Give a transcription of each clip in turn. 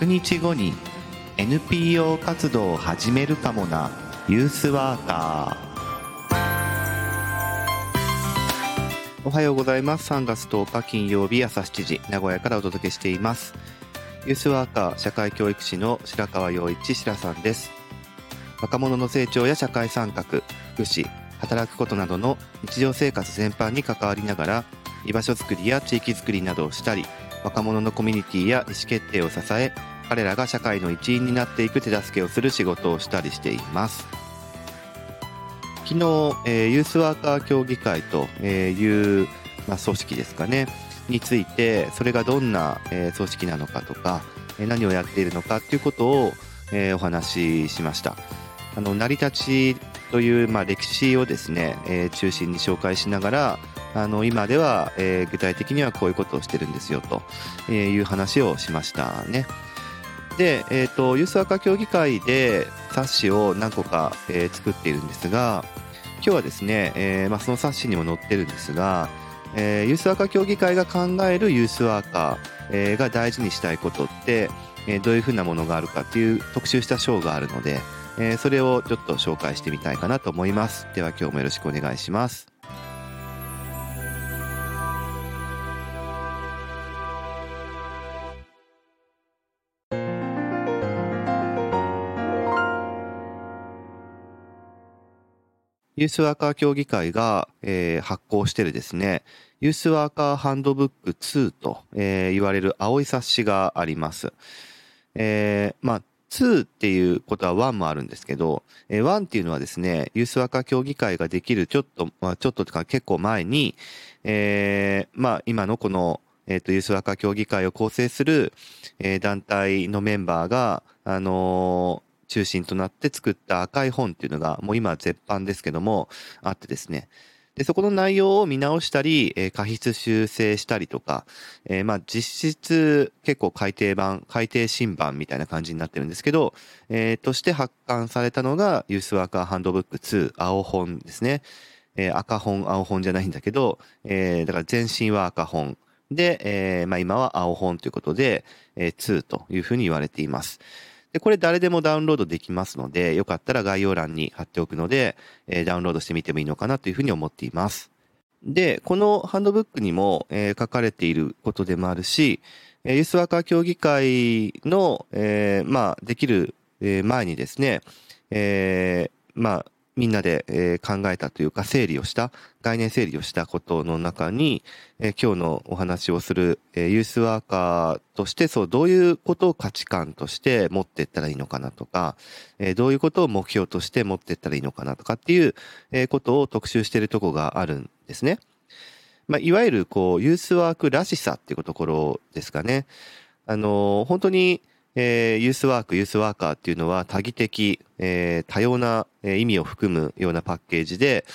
100日後に NPO 活動を始めるかもな。ユースワーカー。おはようございます。3月10日金曜日朝7時名古屋からお届けしています。ユースワーカー社会教育士の白川陽一白さんです。若者の成長や社会参画福祉働くことなどの日常生活全般に関わりながら居場所づくりや地域づくりなどをしたり若者のコミュニティや意思決定を支え彼らが社会の一員になっていく手助けをする仕事をしたりしています。昨日、えー、ユースワーカー協議会という、まあ、組織ですかねについてそれがどんな、えー、組織なのかとか何をやっているのかということを、えー、お話ししました。あの成り立ちという、まあ、歴史をですね、えー、中心に紹介しながらあの今では、えー、具体的にはこういうことをしてるんですよという話をしましたね。で、えーと、ユースワーカー協議会で冊子を何個か、えー、作っているんですが今日はですね、えーまあ、その冊子にも載ってるんですが、えー、ユースワーカー協議会が考えるユースワーカー、えー、が大事にしたいことって、え、どういうふうなものがあるかっていう特集した章があるので、え、それをちょっと紹介してみたいかなと思いますでは今日もよろしくお願いしますユースワーカー協議会が、えー、発行してるですね、ユースワーカーハンドブック2と、えー、言われる青い冊子があります。えー、まあ、2っていうことは1もあるんですけど、えー、1っていうのはですね、ユースワーカー協議会ができるちょっと、まあ、ちょっととか結構前に、えー、まあ、今のこの、えっ、ー、と、ユースワーカー協議会を構成する、えー、団体のメンバーが、あの中心となって作った赤い本っていうのが、もう今絶版ですけども、あってですね。で、そこの内容を見直したり、えー、過筆修正したりとか、えー、まあ実質結構改訂版、改訂新版みたいな感じになってるんですけど、えー、として発刊されたのがユースワーカーハンドブック2青本ですね。えー、赤本、青本じゃないんだけど、えー、だから全身は赤本。で、えー、まあ今は青本ということで、えー、2というふうに言われています。で、これ誰でもダウンロードできますので、よかったら概要欄に貼っておくので、えー、ダウンロードしてみてもいいのかなというふうに思っています。で、このハンドブックにも、えー、書かれていることでもあるしえ、ユースワーカー協議会の、えー、まあ、できる前にですね、えー、まあ、みんなで、え、考えたというか整理をした、概念整理をしたことの中に、え、今日のお話をする、え、ユースワーカーとして、そう、どういうことを価値観として持っていったらいいのかなとか、え、どういうことを目標として持っていったらいいのかなとかっていう、え、ことを特集しているとこがあるんですね。まあ、いわゆる、こう、ユースワークらしさっていうところですかね。あの、本当に、えー、ユースワーク、ユースワーカーっていうのは多義的、えー、多様な意味を含むようなパッケージで、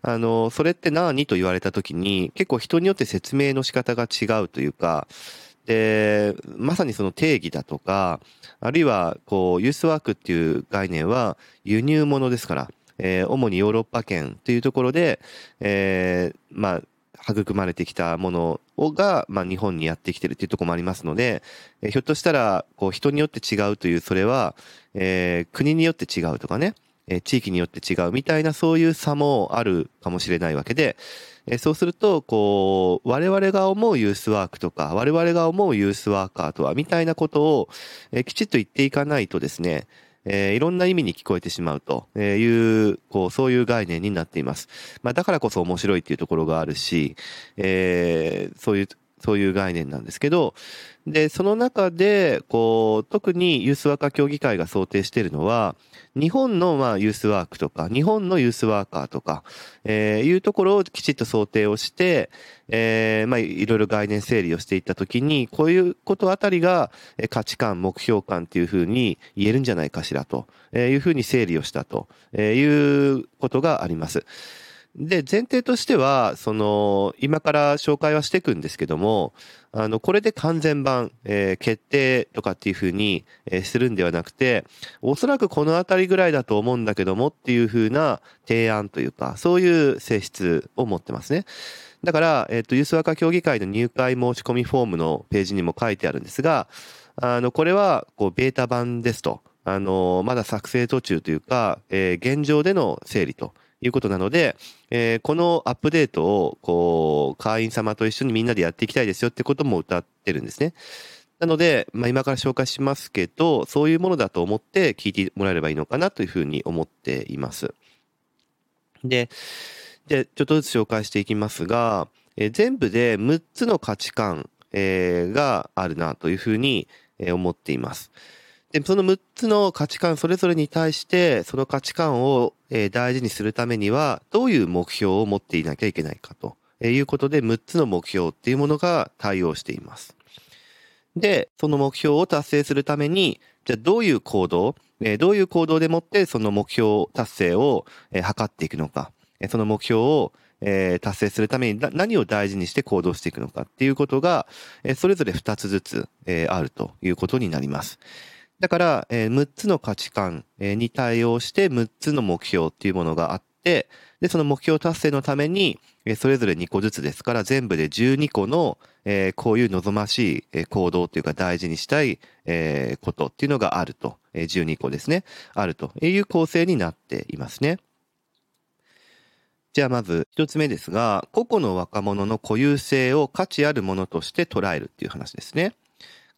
あの、それって何と言われたときに、結構人によって説明の仕方が違うというか、で、まさにその定義だとか、あるいは、こう、ユースワークっていう概念は輸入物ですから、えー、主にヨーロッパ圏というところで、えー、まあ、育まれてきたものをが、まあ、日本にやってきてるっていうとこもありますので、え、ひょっとしたら、こう、人によって違うという、それは、えー、国によって違うとかね、え、地域によって違うみたいな、そういう差もあるかもしれないわけで、え、そうすると、こう、我々が思うユースワークとか、我々が思うユースワーカーとは、みたいなことを、え、きちっと言っていかないとですね、えー、いろんな意味に聞こえてしまうという、こう、そういう概念になっています。まあ、だからこそ面白いっていうところがあるし、えー、そういう、そういう概念なんですけど、で、その中で、こう、特にユースワーカー協議会が想定しているのは、日本のまあユースワークとか、日本のユースワーカーとか、えー、いうところをきちっと想定をして、えー、まあいろいろ概念整理をしていったときに、こういうことあたりが価値観、目標感っていうふうに言えるんじゃないかしらというふうに整理をしたということがあります。で、前提としては、その、今から紹介はしていくんですけども、あの、これで完全版、えー、決定とかっていうふうに、えー、するんではなくて、おそらくこのあたりぐらいだと思うんだけどもっていうふうな提案というか、そういう性質を持ってますね。だから、えっ、ー、と、ユースワカ協議会の入会申し込みフォームのページにも書いてあるんですが、あの、これは、こう、ベータ版ですと。あの、まだ作成途中というか、えー、現状での整理ということなので、えー、このアップデートを、こう、会員様と一緒にみんなでやっていきたいですよってことも歌ってるんですね。なので、まあ、今から紹介しますけど、そういうものだと思って聞いてもらえればいいのかなというふうに思っています。で、で、ちょっとずつ紹介していきますが、えー、全部で6つの価値観、えー、があるなというふうに思っています。で、その6つの価値観それぞれに対して、その価値観を大事にするためには、どういう目標を持っていなきゃいけないかということで、6つの目標っていうものが対応しています。で、その目標を達成するために、じゃあどういう行動、どういう行動でもってその目標達成を図っていくのか、その目標を達成するために何を大事にして行動していくのかっていうことが、それぞれ2つずつあるということになります。だから、えー、6つの価値観、に対応して6つの目標っていうものがあって、で、その目標達成のために、えー、それぞれ2個ずつですから、全部で12個の、えー、こういう望ましい、行動っていうか大事にしたい、えー、ことっていうのがあると、えー、12個ですね、あるという構成になっていますね。じゃあまず一つ目ですが、個々の若者の固有性を価値あるものとして捉えるっていう話ですね。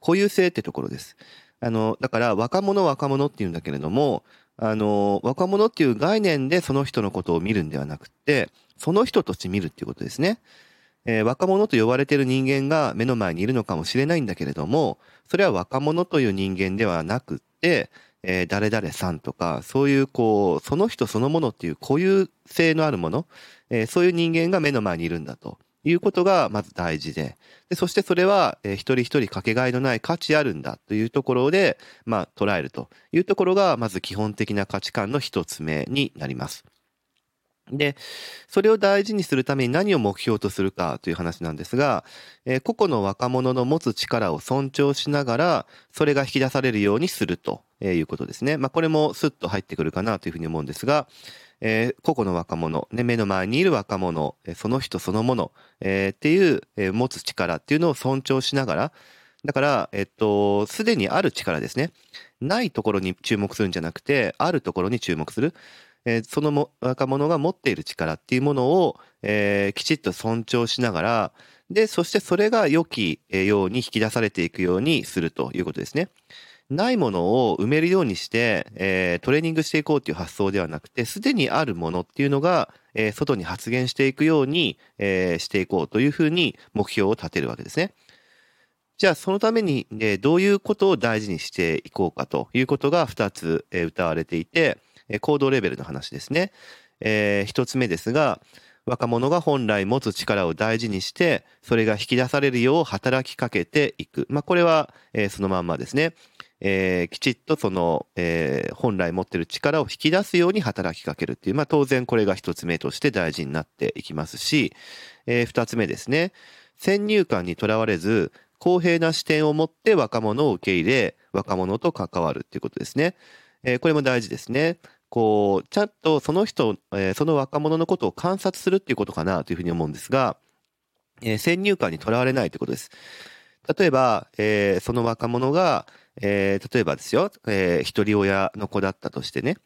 固有性ってところです。あの、だから若者若者っていうんだけれども、あの、若者っていう概念でその人のことを見るんではなくて、その人として見るっていうことですね。えー、若者と呼ばれている人間が目の前にいるのかもしれないんだけれども、それは若者という人間ではなくて、えー、誰々さんとか、そういうこう、その人そのものっていう固有性のあるもの、えー、そういう人間が目の前にいるんだと。いうことがまず大事で、でそしてそれは、えー、一人一人かけがえのない価値あるんだというところで、まあ、捉えるというところが、まず基本的な価値観の一つ目になります。で、それを大事にするために何を目標とするかという話なんですが、えー、個々の若者の持つ力を尊重しながら、それが引き出されるようにするということですね。まあ、これもスッと入ってくるかなというふうに思うんですが、えー、個々の若者、ね、目の前にいる若者、その人そのもの、えー、っていう、えー、持つ力っていうのを尊重しながら、だから、えっと、すでにある力ですね。ないところに注目するんじゃなくて、あるところに注目する。えー、そのも若者が持っている力っていうものを、えー、きちっと尊重しながら、で、そしてそれが良きように引き出されていくようにするということですね。ないものを埋めるようにして、えー、トレーニングしていこうという発想ではなくて、すでにあるものっていうのが、えー、外に発現していくように、えー、していこうというふうに目標を立てるわけですね。じゃあ、そのために、え、どういうことを大事にしていこうかということが2つ、えー、歌われていて、え、行動レベルの話ですね。え、1つ目ですが、若者が本来持つ力を大事にして、それが引き出されるよう働きかけていく。まあ、これは、え、そのまんまですね。えー、きちっとその、えー、本来持ってる力を引き出すように働きかけるっていう、まあ当然これが一つ目として大事になっていきますし、えー、二つ目ですね。先入観にとらわれず、公平な視点を持って若者を受け入れ、若者と関わるっていうことですね。えー、これも大事ですね。こう、ちゃんとその人、えー、その若者のことを観察するっていうことかなというふうに思うんですが、えー、先入観にとらわれないということです。例えば、えー、その若者が、えー、例えばですよ、えー、一人親の子だったとしてね、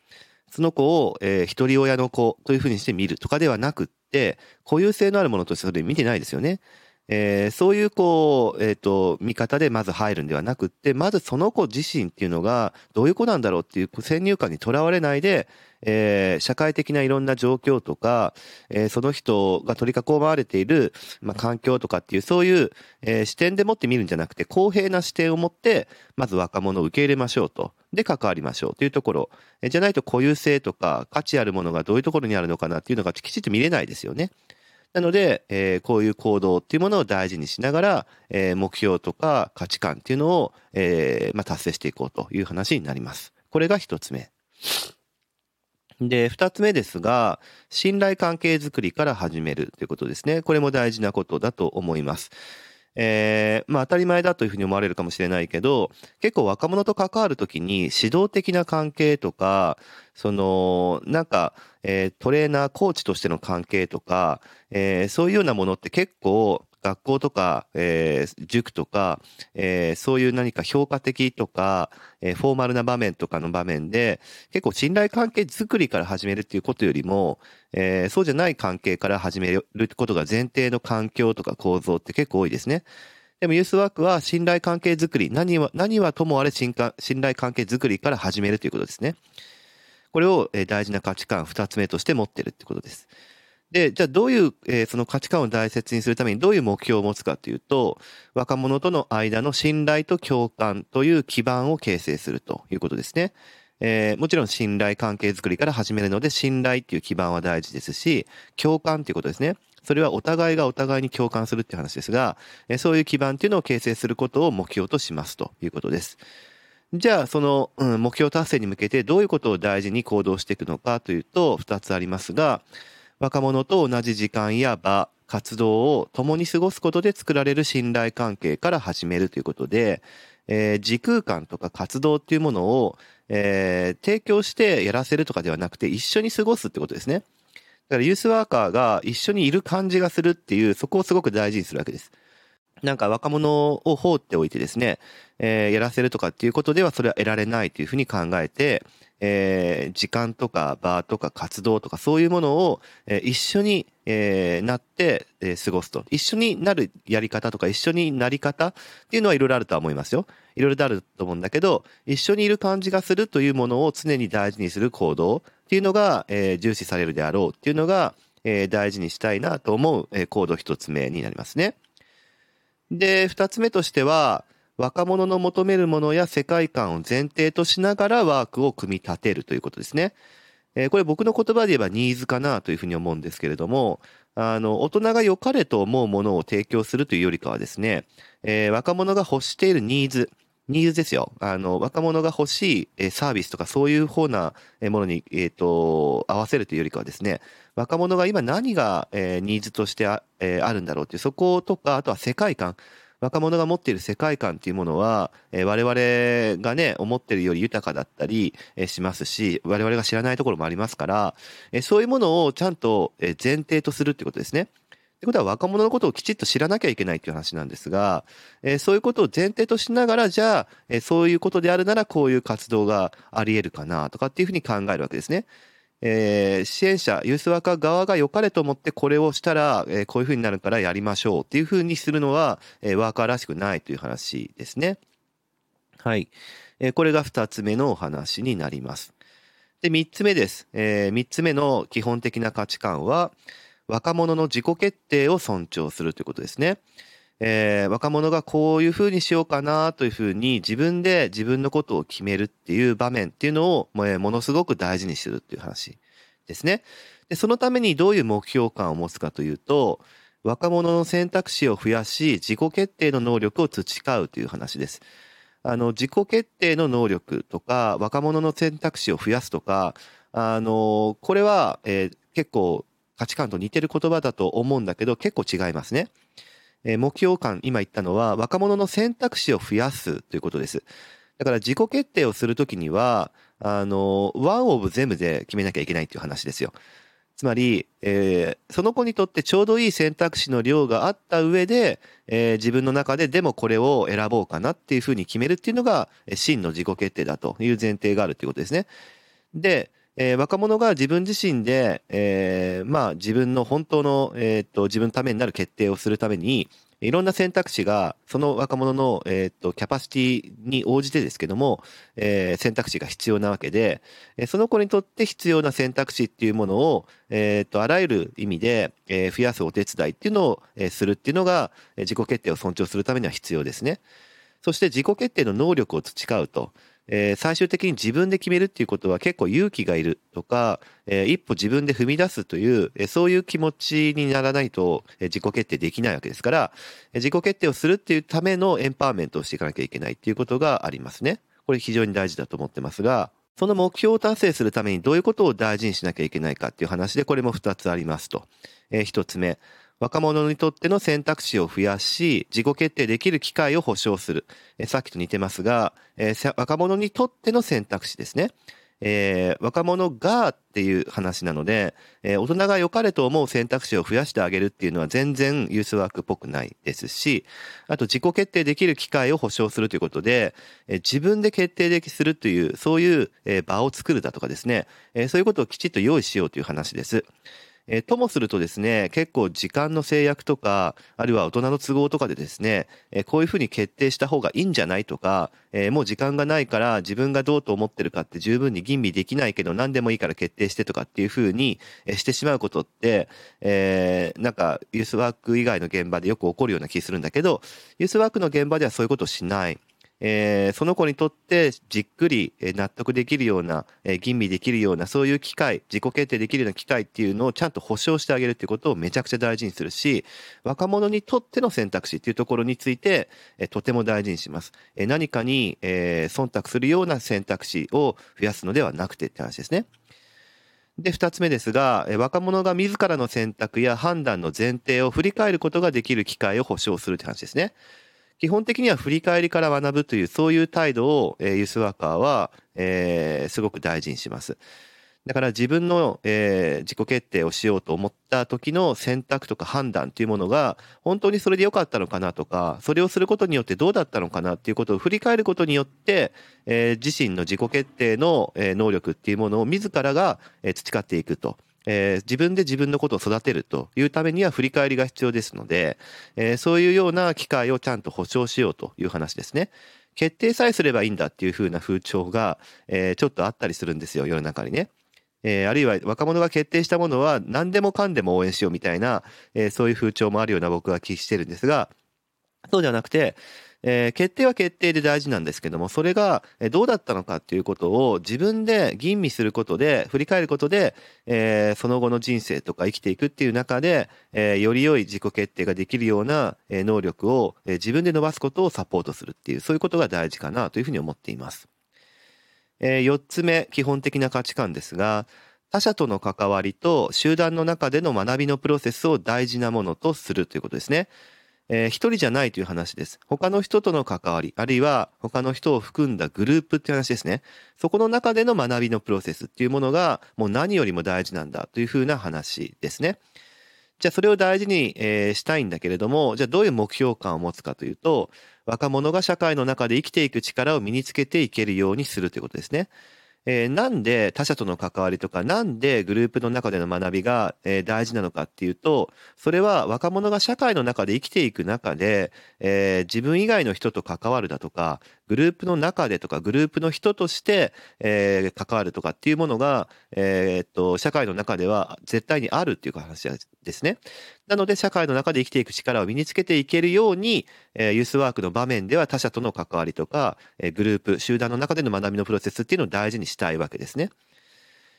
その子を、えー、一人親の子というふうにして見るとかではなくって、固有性のあるものとしてそれ見てないですよね。えー、そういうこう、えっ、ー、と、見方でまず入るんではなくって、まずその子自身っていうのがどういう子なんだろうっていう先入観にとらわれないで、えー、社会的ないろんな状況とか、えー、その人が取り囲まれている、まあ、環境とかっていう、そういう、えー、視点でもって見るんじゃなくて、公平な視点を持って、まず若者を受け入れましょうと。で、関わりましょうというところ。えー、じゃないと固有性とか価値あるものがどういうところにあるのかなっていうのがきちっと見れないですよね。なので、えー、こういう行動っていうものを大事にしながら、えー、目標とか価値観っていうのを、えー、まあ、達成していこうという話になります。これが一つ目。で、二つ目ですが、信頼関係づくりから始めるということですね。これも大事なことだと思います。えー、まあ当たり前だというふうに思われるかもしれないけど、結構若者と関わるときに指導的な関係とか、その、なんか、えー、トレーナー、コーチとしての関係とか、えー、そういうようなものって結構学校とか、えー、塾とか、えー、そういう何か評価的とか、えー、フォーマルな場面とかの場面で、結構信頼関係づくりから始めるっていうことよりも、え、そうじゃない関係から始めることが前提の環境とか構造って結構多いですね。でもユースワークは信頼関係づくり、何は、何はともあれ信頼関係づくりから始めるということですね。これを大事な価値観二つ目として持ってるってことです。で、じゃあどういう、えー、その価値観を大切にするためにどういう目標を持つかというと、若者との間の信頼と共感という基盤を形成するということですね。えー、もちろん信頼関係づくりから始めるので、信頼っていう基盤は大事ですし、共感っていうことですね。それはお互いがお互いに共感するっていう話ですが、えー、そういう基盤っていうのを形成することを目標としますということです。じゃあ、その、うん、目標達成に向けてどういうことを大事に行動していくのかというと、二つありますが、若者と同じ時間や場、活動を共に過ごすことで作られる信頼関係から始めるということで、えー、時空間とか活動っていうものを、えー、提供してやらせるとかではなくて一緒に過ごすってことですね。だからユースワーカーが一緒にいる感じがするっていう、そこをすごく大事にするわけです。なんか若者を放っておいてですね、えー、やらせるとかっていうことではそれは得られないというふうに考えて、えー、時間とか場とか活動とかそういうものを、えー、一緒に、えー、なって、えー、過ごすと。一緒になるやり方とか一緒になり方っていうのはいろいろあるとは思いますよ。いろいろあると思うんだけど、一緒にいる感じがするというものを常に大事にする行動っていうのが、えー、重視されるであろうっていうのが、えー、大事にしたいなと思う、えー、行動一つ目になりますね。で、二つ目としては、若者の求めるものや世界観を前提としながらワークを組み立てるということですね。えー、これ僕の言葉で言えばニーズかなというふうに思うんですけれども、あの、大人が良かれと思うものを提供するというよりかはですね、えー、若者が欲しているニーズ、ニーズですよ。あの、若者が欲しいサービスとかそういう方なものに、えっ、ー、と、合わせるというよりかはですね、若者が今何が、えー、ニーズとしてあ,、えー、あるんだろうっていう、そことか、あとは世界観。若者が持っている世界観っていうものは、えー、我々がね、思ってるより豊かだったり、えー、しますし、我々が知らないところもありますから、えー、そういうものをちゃんと、えー、前提とするってことですね。ってことは若者のことをきちっと知らなきゃいけないっていう話なんですが、えー、そういうことを前提としながら、じゃあ、えー、そういうことであるならこういう活動があり得るかなとかっていうふうに考えるわけですね。えー、支援者、ユースワーカー側が良かれと思ってこれをしたら、えー、こういうふうになるからやりましょうっていうふうにするのは、えー、ワーカーらしくないという話ですね。はい。えー、これが二つ目のお話になります。で、三つ目です。えー、三つ目の基本的な価値観は、若者の自己決定を尊重するということですね。えー、若者がこういうふうにしようかなというふうに自分で自分のことを決めるっていう場面っていうのをものすごく大事にするっていう話ですね。で、そのためにどういう目標感を持つかというと、若者の選択肢を増やし、自己決定の能力を培うという話です。あの、自己決定の能力とか、若者の選択肢を増やすとか、あの、これは、えー、結構価値観と似てる言葉だと思うんだけど、結構違いますね。え目標感、今言ったのは、若者の選択肢を増やすということです。だから自己決定をするときには、あの、ワンオブ全部で決めなきゃいけないっていう話ですよ。つまり、えー、その子にとってちょうどいい選択肢の量があった上で、えー、自分の中ででもこれを選ぼうかなっていうふうに決めるっていうのが、真の自己決定だという前提があるっていうことですね。で、えー、若者が自分自身で、えー、まあ自分の本当の、えー、と、自分のためになる決定をするために、いろんな選択肢が、その若者の、えっ、と、キャパシティに応じてですけども、えー、選択肢が必要なわけで、えその子にとって必要な選択肢っていうものを、えっ、と、あらゆる意味で、え増やすお手伝いっていうのを、えするっていうのが、自己決定を尊重するためには必要ですね。そして自己決定の能力を培うと。えー、最終的に自分で決めるっていうことは結構勇気がいるとか、えー、一歩自分で踏み出すという、えー、そういう気持ちにならないと、え自己決定できないわけですから、え自己決定をするっていうためのエンパワーメントをしていかなきゃいけないっていうことがありますね。これ非常に大事だと思ってますが、その目標を達成するためにどういうことを大事にしなきゃいけないかっていう話で、これも二つありますと。えー、一つ目。若者にとっての選択肢を増やし、自己決定できる機会を保障する。えさっきと似てますが、えー、若者にとっての選択肢ですね。えー、若者がっていう話なので、えー、大人が良かれと思う選択肢を増やしてあげるっていうのは全然ユースワークっぽくないですし、あと自己決定できる機会を保障するということで、えー、自分で決定できするという、そういう、え、場を作るだとかですね、え、そういうことをきちっと用意しようという話です。えー、ともするとですね、結構時間の制約とか、あるいは大人の都合とかでですね、えー、こういうふうに決定した方がいいんじゃないとか、えー、もう時間がないから自分がどうと思ってるかって十分に吟味できないけど何でもいいから決定してとかっていうふうにしてしまうことって、えー、なんかユースワーク以外の現場でよく起こるような気するんだけど、ユースワークの現場ではそういうことをしない。えー、その子にとってじっくり納得できるような、えー、吟味できるようなそういう機会自己決定できるような機会っていうのをちゃんと保障してあげるっていうことをめちゃくちゃ大事にするし若者にとっての選択肢っていうところについて、えー、とても大事にします、えー、何かに、えー、忖度するような選択肢を増やすのではなくてって話ですねで、二つ目ですが、若者が自らの選択や判断の前提を振り返ることができる機会を保障するって話ですね。基本的には振り返りから学ぶという、そういう態度を、えー、ユースワーカーは、えー、すごく大事にします。だから自分の、えー、自己決定をしようと思った時の選択とか判断というものが本当にそれで良かったのかなとかそれをすることによってどうだったのかなっていうことを振り返ることによって、えー、自身の自己決定の、えー、能力っていうものを自らが、えー、培っていくと。えー、自分で自分のことを育てるというためには振り返りが必要ですので、えー、そういうような機会をちゃんと保障しようという話ですね。決定さえすればいいんだっていう風な風潮が、えー、ちょっとあったりするんですよ、世の中にね。え、あるいは若者が決定したものは何でもかんでも応援しようみたいな、え、そういう風潮もあるような僕は気してるんですが、そうではなくて、えー、決定は決定で大事なんですけども、それがどうだったのかっていうことを自分で吟味することで、振り返ることで、えー、その後の人生とか生きていくっていう中で、えー、より良い自己決定ができるような能力を自分で伸ばすことをサポートするっていう、そういうことが大事かなというふうに思っています。えー、4つ目、基本的な価値観ですが、他者との関わりと集団の中での学びのプロセスを大事なものとするということですね。えー、一人じゃないという話です。他の人との関わり、あるいは他の人を含んだグループっていう話ですね。そこの中での学びのプロセスっていうものがもう何よりも大事なんだというふうな話ですね。じゃあそれを大事に、えー、したいんだけれども、じゃあどういう目標感を持つかというと、若者が社会の中で生きていく力を身につけていけるようにするということですね。えー、なんで他者との関わりとか、なんでグループの中での学びが、えー、大事なのかっていうと、それは若者が社会の中で生きていく中で、えー、自分以外の人と関わるだとか、グループの中でとか、グループの人として、えー、関わるとかっていうものが、えー、っと、社会の中では絶対にあるっていう話ですね。なので、社会の中で生きていく力を身につけていけるように、えー、ユースワークの場面では他者との関わりとか、えー、グループ、集団の中での学びのプロセスっていうのを大事にしたいわけですね。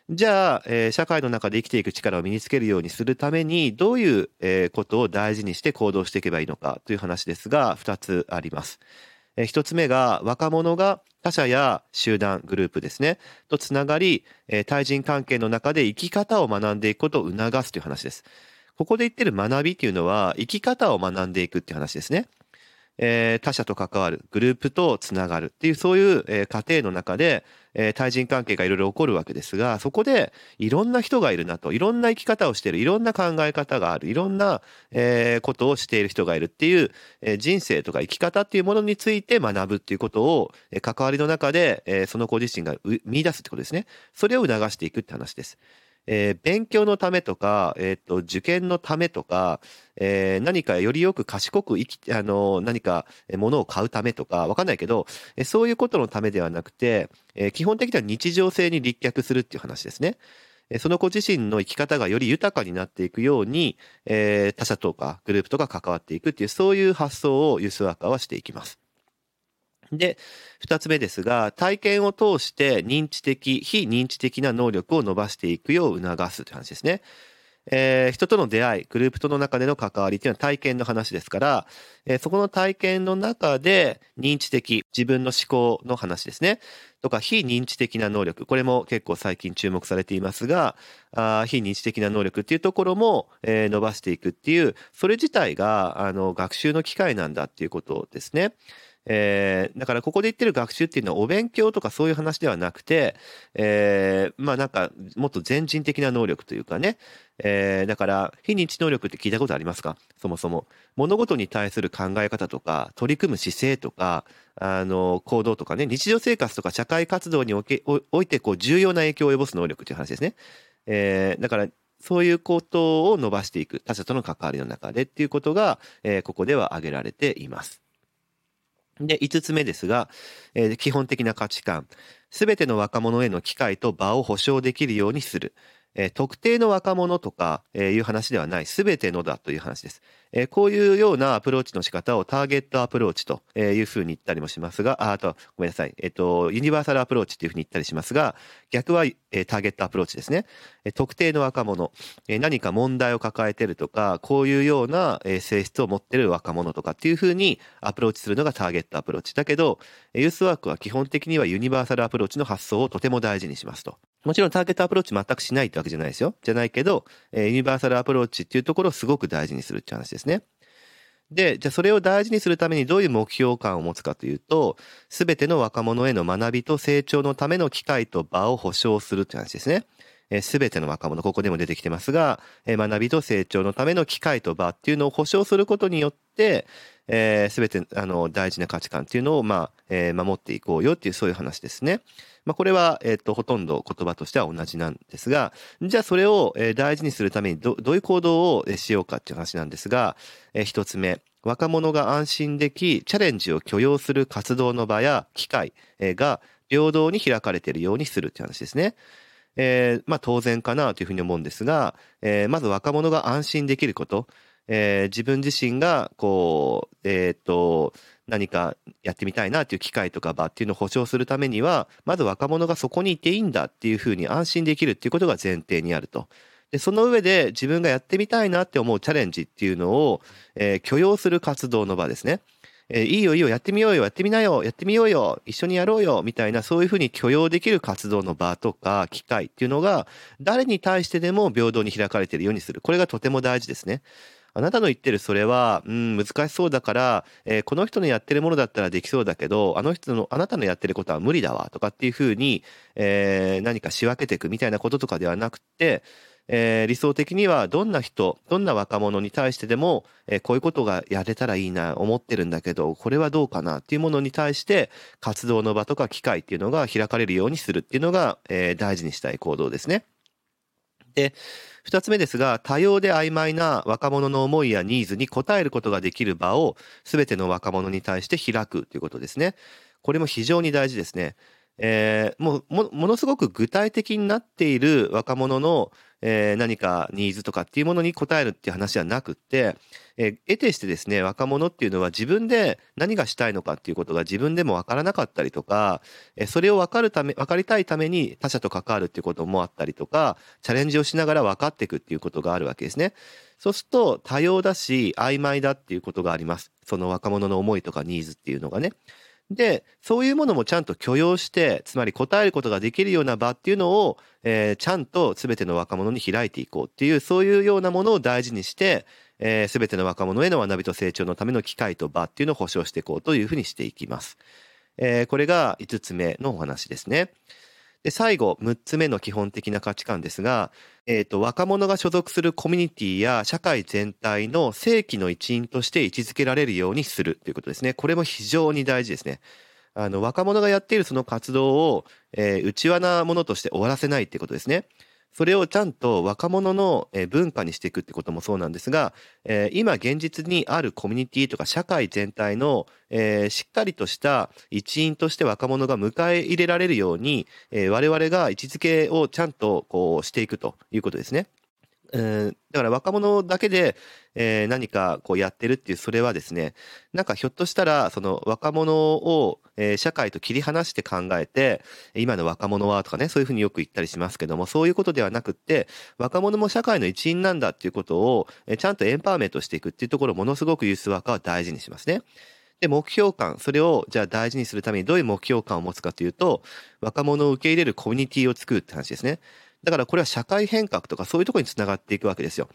じゃあ、えー、社会の中で生きていく力を身につけるようにするために、どういう、えー、ことを大事にして行動していけばいいのかという話ですが、2つあります。え、1つ目が、若者が他者や集団、グループですね、とつながり、え、対人関係の中で生き方を学んでいくことを促すという話です。ここで言ってる学びっていうのは、生き方を学んでいくっていう話ですね。えー、他者と関わる、グループとつながるっていう、そういう、えー、過程の中で、えー、対人関係がいろいろ起こるわけですが、そこでいろんな人がいるなと、いろんな生き方をしている、いろんな考え方がある、いろんな、えー、ことをしている人がいるっていう、えー、人生とか生き方っていうものについて学ぶっていうことを、えー、関わりの中で、えー、その子自身が見出すってことですね。それを促していくって話です。えー、勉強のためとか、えっ、と、受験のためとか、えー、何かよりよく賢く生き、あの、何か物を買うためとか、わかんないけど、えそういうことのためではなくて、え基本的には日常性に立脚するっていう話ですね。その子自身の生き方がより豊かになっていくように、え他者とかグループとか関わっていくっていう、そういう発想をユースワーカーはしていきます。で、二つ目ですが、体験を通して認知的、非認知的な能力を伸ばしていくよう促すという話ですね。えー、人との出会い、グループとの中での関わりというのは体験の話ですから、えー、そこの体験の中で認知的、自分の思考の話ですね。とか、非認知的な能力。これも結構最近注目されていますが、あ非認知的な能力っていうところも、えー、伸ばしていくっていう、それ自体が、あの、学習の機会なんだっていうことですね。えー、だからここで言ってる学習っていうのはお勉強とかそういう話ではなくて、えー、まあなんかもっと全人的な能力というかね、えー、だから非認知能力って聞いたことありますか？そもそも。物事に対する考え方とか、取り組む姿勢とか、あの、行動とかね、日常生活とか社会活動におけおいてこう重要な影響を及ぼす能力っていう話ですね。えー、だからそういうことを伸ばしていく他者との関わりの中でっていうことが、えー、ここでは挙げられています。で、5つ目ですが、えー、基本的な価値観。すべての若者への機会と場を保障できるようにする。え、特定の若者とか、え、いう話ではない、すべてのだという話です。え、こういうようなアプローチの仕方をターゲットアプローチというふうに言ったりもしますが、ああと、ごめんなさい、えっ、と、ユニバーサルアプローチっていうふうに言ったりしますが、逆は、えターゲットアプローチですね。え特定の若者、え何か問題を抱えてるとか、こういうような、え性質を持ってる若者とかっていうふうにアプローチするのがターゲットアプローチ。だけど、ユースワークは基本的にはユニバーサルアプローチの発想をとても大事にしますと。もちろんターゲットアプローチ全くしないってわけじゃないですよ。じゃないけど、えユニバーサルアプローチっていうところをすごく大事にするって話ですね。で、じゃあそれを大事にするためにどういう目標感を持つかというと、すべての若者への学びと成長のための機会と場を保障するって話ですね。すべての若者、ここでも出てきてますが、えー、学びと成長のための機会と場っていうのを保障することによって、す、えー、べ、てあの大事な価値観っていうのを、まあえー、守っていこうよっていうそういう話ですね。まあ、これは、えっ、と、ほとんど言葉としては同じなんですが、じゃあそれを、大事にするためにどどういう行動をしようかっていう話なんですが、えー、一つ目、若者が安心でき、チャレンジを許容する活動の場や機会が平等に開かれているようにするっていう話ですね。えー、まあ当然かなというふうに思うんですが、えー、まず若者が安心できること、えー、自分自身がこう、えっ、と、何かやってみたいなという機会とか場っていうのを保障するためには、まず若者がそこにいていいんだっていうふうに安心できるっていうことが前提にあると。で、その上で自分がやってみたいなって思うチャレンジっていうのを、えー、許容する活動の場ですね。えー、いいよいいよ、やってみようよ、やってみなよ、やってみようよ、一緒にやろうよ、みたいな、そういうふうに許容できる活動の場とか機会っていうのが、誰に対してでも平等に開かれているようにする。これがとても大事ですね。あなたの言ってるそれは、うん、難しそうだから、えー、この人のやってるものだったらできそうだけど、あの人の、あなたのやってることは無理だわ、とかっていうふうに、えー、何か仕分けていくみたいなこととかではなくて、えー、理想的にはどんな人、どんな若者に対してでも、えー、こういうことがやれたらいいな、思ってるんだけど、これはどうかなっていうものに対して、活動の場とか機会っていうのが開かれるようにするっていうのが、えー、大事にしたい行動ですね。で、二つ目ですが、多様で曖昧な若者の思いやニーズに応えることができる場を全ての若者に対して開くということですね。これも非常に大事ですね。えー、もうも、ものすごく具体的になっている若者の、えー、何かニーズとかっていうものに応えるっていう話じゃなくって、えー、得てしてですね、若者っていうのは自分で何がしたいのかっていうことが自分でもわからなかったりとか、えー、それを分かるため、分かりたいために他者と関わるっていうこともあったりとか、チャレンジをしながら分かっていくっていうことがあるわけですね。そうすると多様だし曖昧だっていうことがあります。その若者の思いとかニーズっていうのがね。で、そういうものもちゃんと許容して、つまり答えることができるような場っていうのを、えー、ちゃんと全ての若者に開いていこうっていう、そういうようなものを大事にして、えー、全ての若者への学びと成長のための機会と場っていうのを保障していこうというふうにしていきます。えー、これが5つ目のお話ですね。で、最後、6つ目の基本的な価値観ですが、えっ、ー、と、若者が所属するコミュニティや社会全体の正規の一員として位置づけられるようにするということですね。これも非常に大事ですね。あの、若者がやっているその活動を、えー、内輪なものとして終わらせないってことですね。それをちゃんと若者の文化にしていくってこともそうなんですが、え今現実にあるコミュニティとか社会全体のえしっかりとした一員として若者が迎え入れられるようにえ我々が位置づけをちゃんとこうしていくということですね。えー、だから若者だけで、えー、何かこうやってるっていうそれはですねなんかひょっとしたらその若者を、えー、社会と切り離して考えて今の若者はとかねそういうふうによく言ったりしますけどもそういうことではなくって若者も社会の一員なんだっていうことを、えー、ちゃんとエンパワーメントしていくっていうところをものすごくユースワーカーは大事にしますね。で、目標感、それをじゃあ大事にするためにどういう目標感を持つかというと、若者を受け入れるコミュニティを作るって話ですね。だからこれは社会変革とかそういうところにつながっていくわけですよ。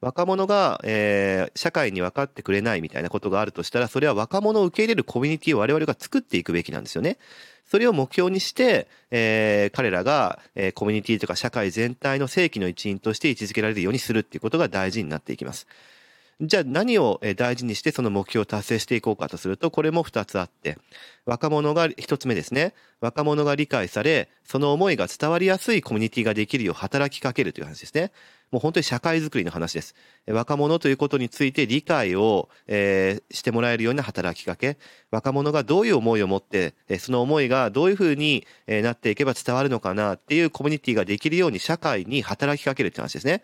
若者が、えー、社会に分かってくれないみたいなことがあるとしたら、それは若者を受け入れるコミュニティを我々が作っていくべきなんですよね。それを目標にして、えー、彼らが、えー、コミュニティとか社会全体の正規の一員として位置づけられるようにするっていうことが大事になっていきます。じゃあ何を大事にしてその目標を達成していこうかとすると、これも2つあって、若者が1つ目ですね。若者が理解され、その思いが伝わりやすいコミュニティができるよう働きかけるという話ですね。もう本当に社会づくりの話です。若者ということについて理解を、えー、してもらえるような働きかけ、若者がどういう思いを持って、その思いがどういうふうになっていけば伝わるのかなっていうコミュニティができるように社会に働きかけるって話ですね。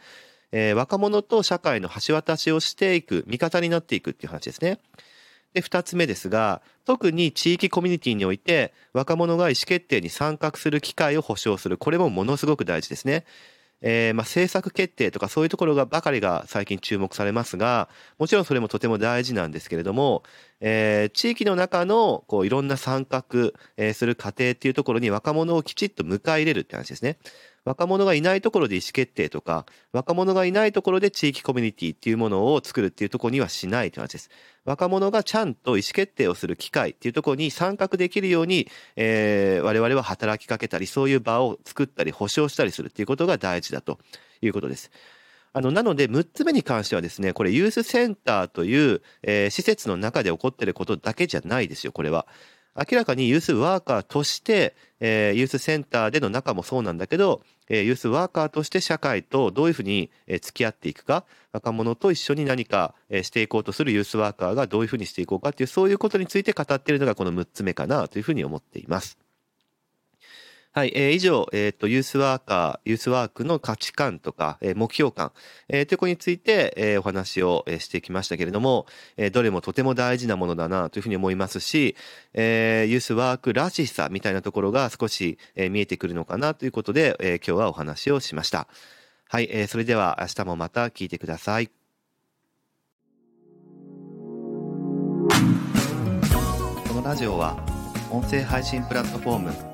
えー、若者と社会の橋渡しをしていく、味方になっていくっていう話ですね。で、二つ目ですが、特に地域コミュニティにおいて、若者が意思決定に参画する機会を保障する。これもものすごく大事ですね。えー、まあ、政策決定とかそういうところがばかりが最近注目されますが、もちろんそれもとても大事なんですけれども、えー、地域の中のこういろんな参画、えー、する過程っていうところに若者をきちっと迎え入れるって話ですね。若者がいないところで意思決定とか、若者がいないところで地域コミュニティっていうものを作るっていうところにはしないという話です。若者がちゃんと意思決定をする機会っていうところに参画できるように、えー、我々は働きかけたり、そういう場を作ったり、保障したりするっていうことが大事だということです。あの、なので、6つ目に関してはですね、これ、ユースセンターという、えー、施設の中で起こっていることだけじゃないですよ、これは。明らかにユースワーカーとして、えー、ユースセンターでの中もそうなんだけど、えー、ユースワーカーとして社会とどういうふうに、付き合っていくか、若者と一緒に何か、していこうとするユースワーカーがどういうふうにしていこうかっていう、そういうことについて語っているのがこの6つ目かなというふうに思っています。はい、えー、以上、えっ、ー、と、ユースワーカー、ユースワークの価値観とか、えー、目標感、えー、ということについて、えー、お話を、えー、してきましたけれども、えー、どれもとても大事なものだなというふうに思いますし、えー、ユースワークらしさみたいなところが少し、えー、見えてくるのかなということで、えー、今日はお話をしました。はい、えー、それでは明日もまた聞いてください。このラジオは、音声配信プラットフォーム、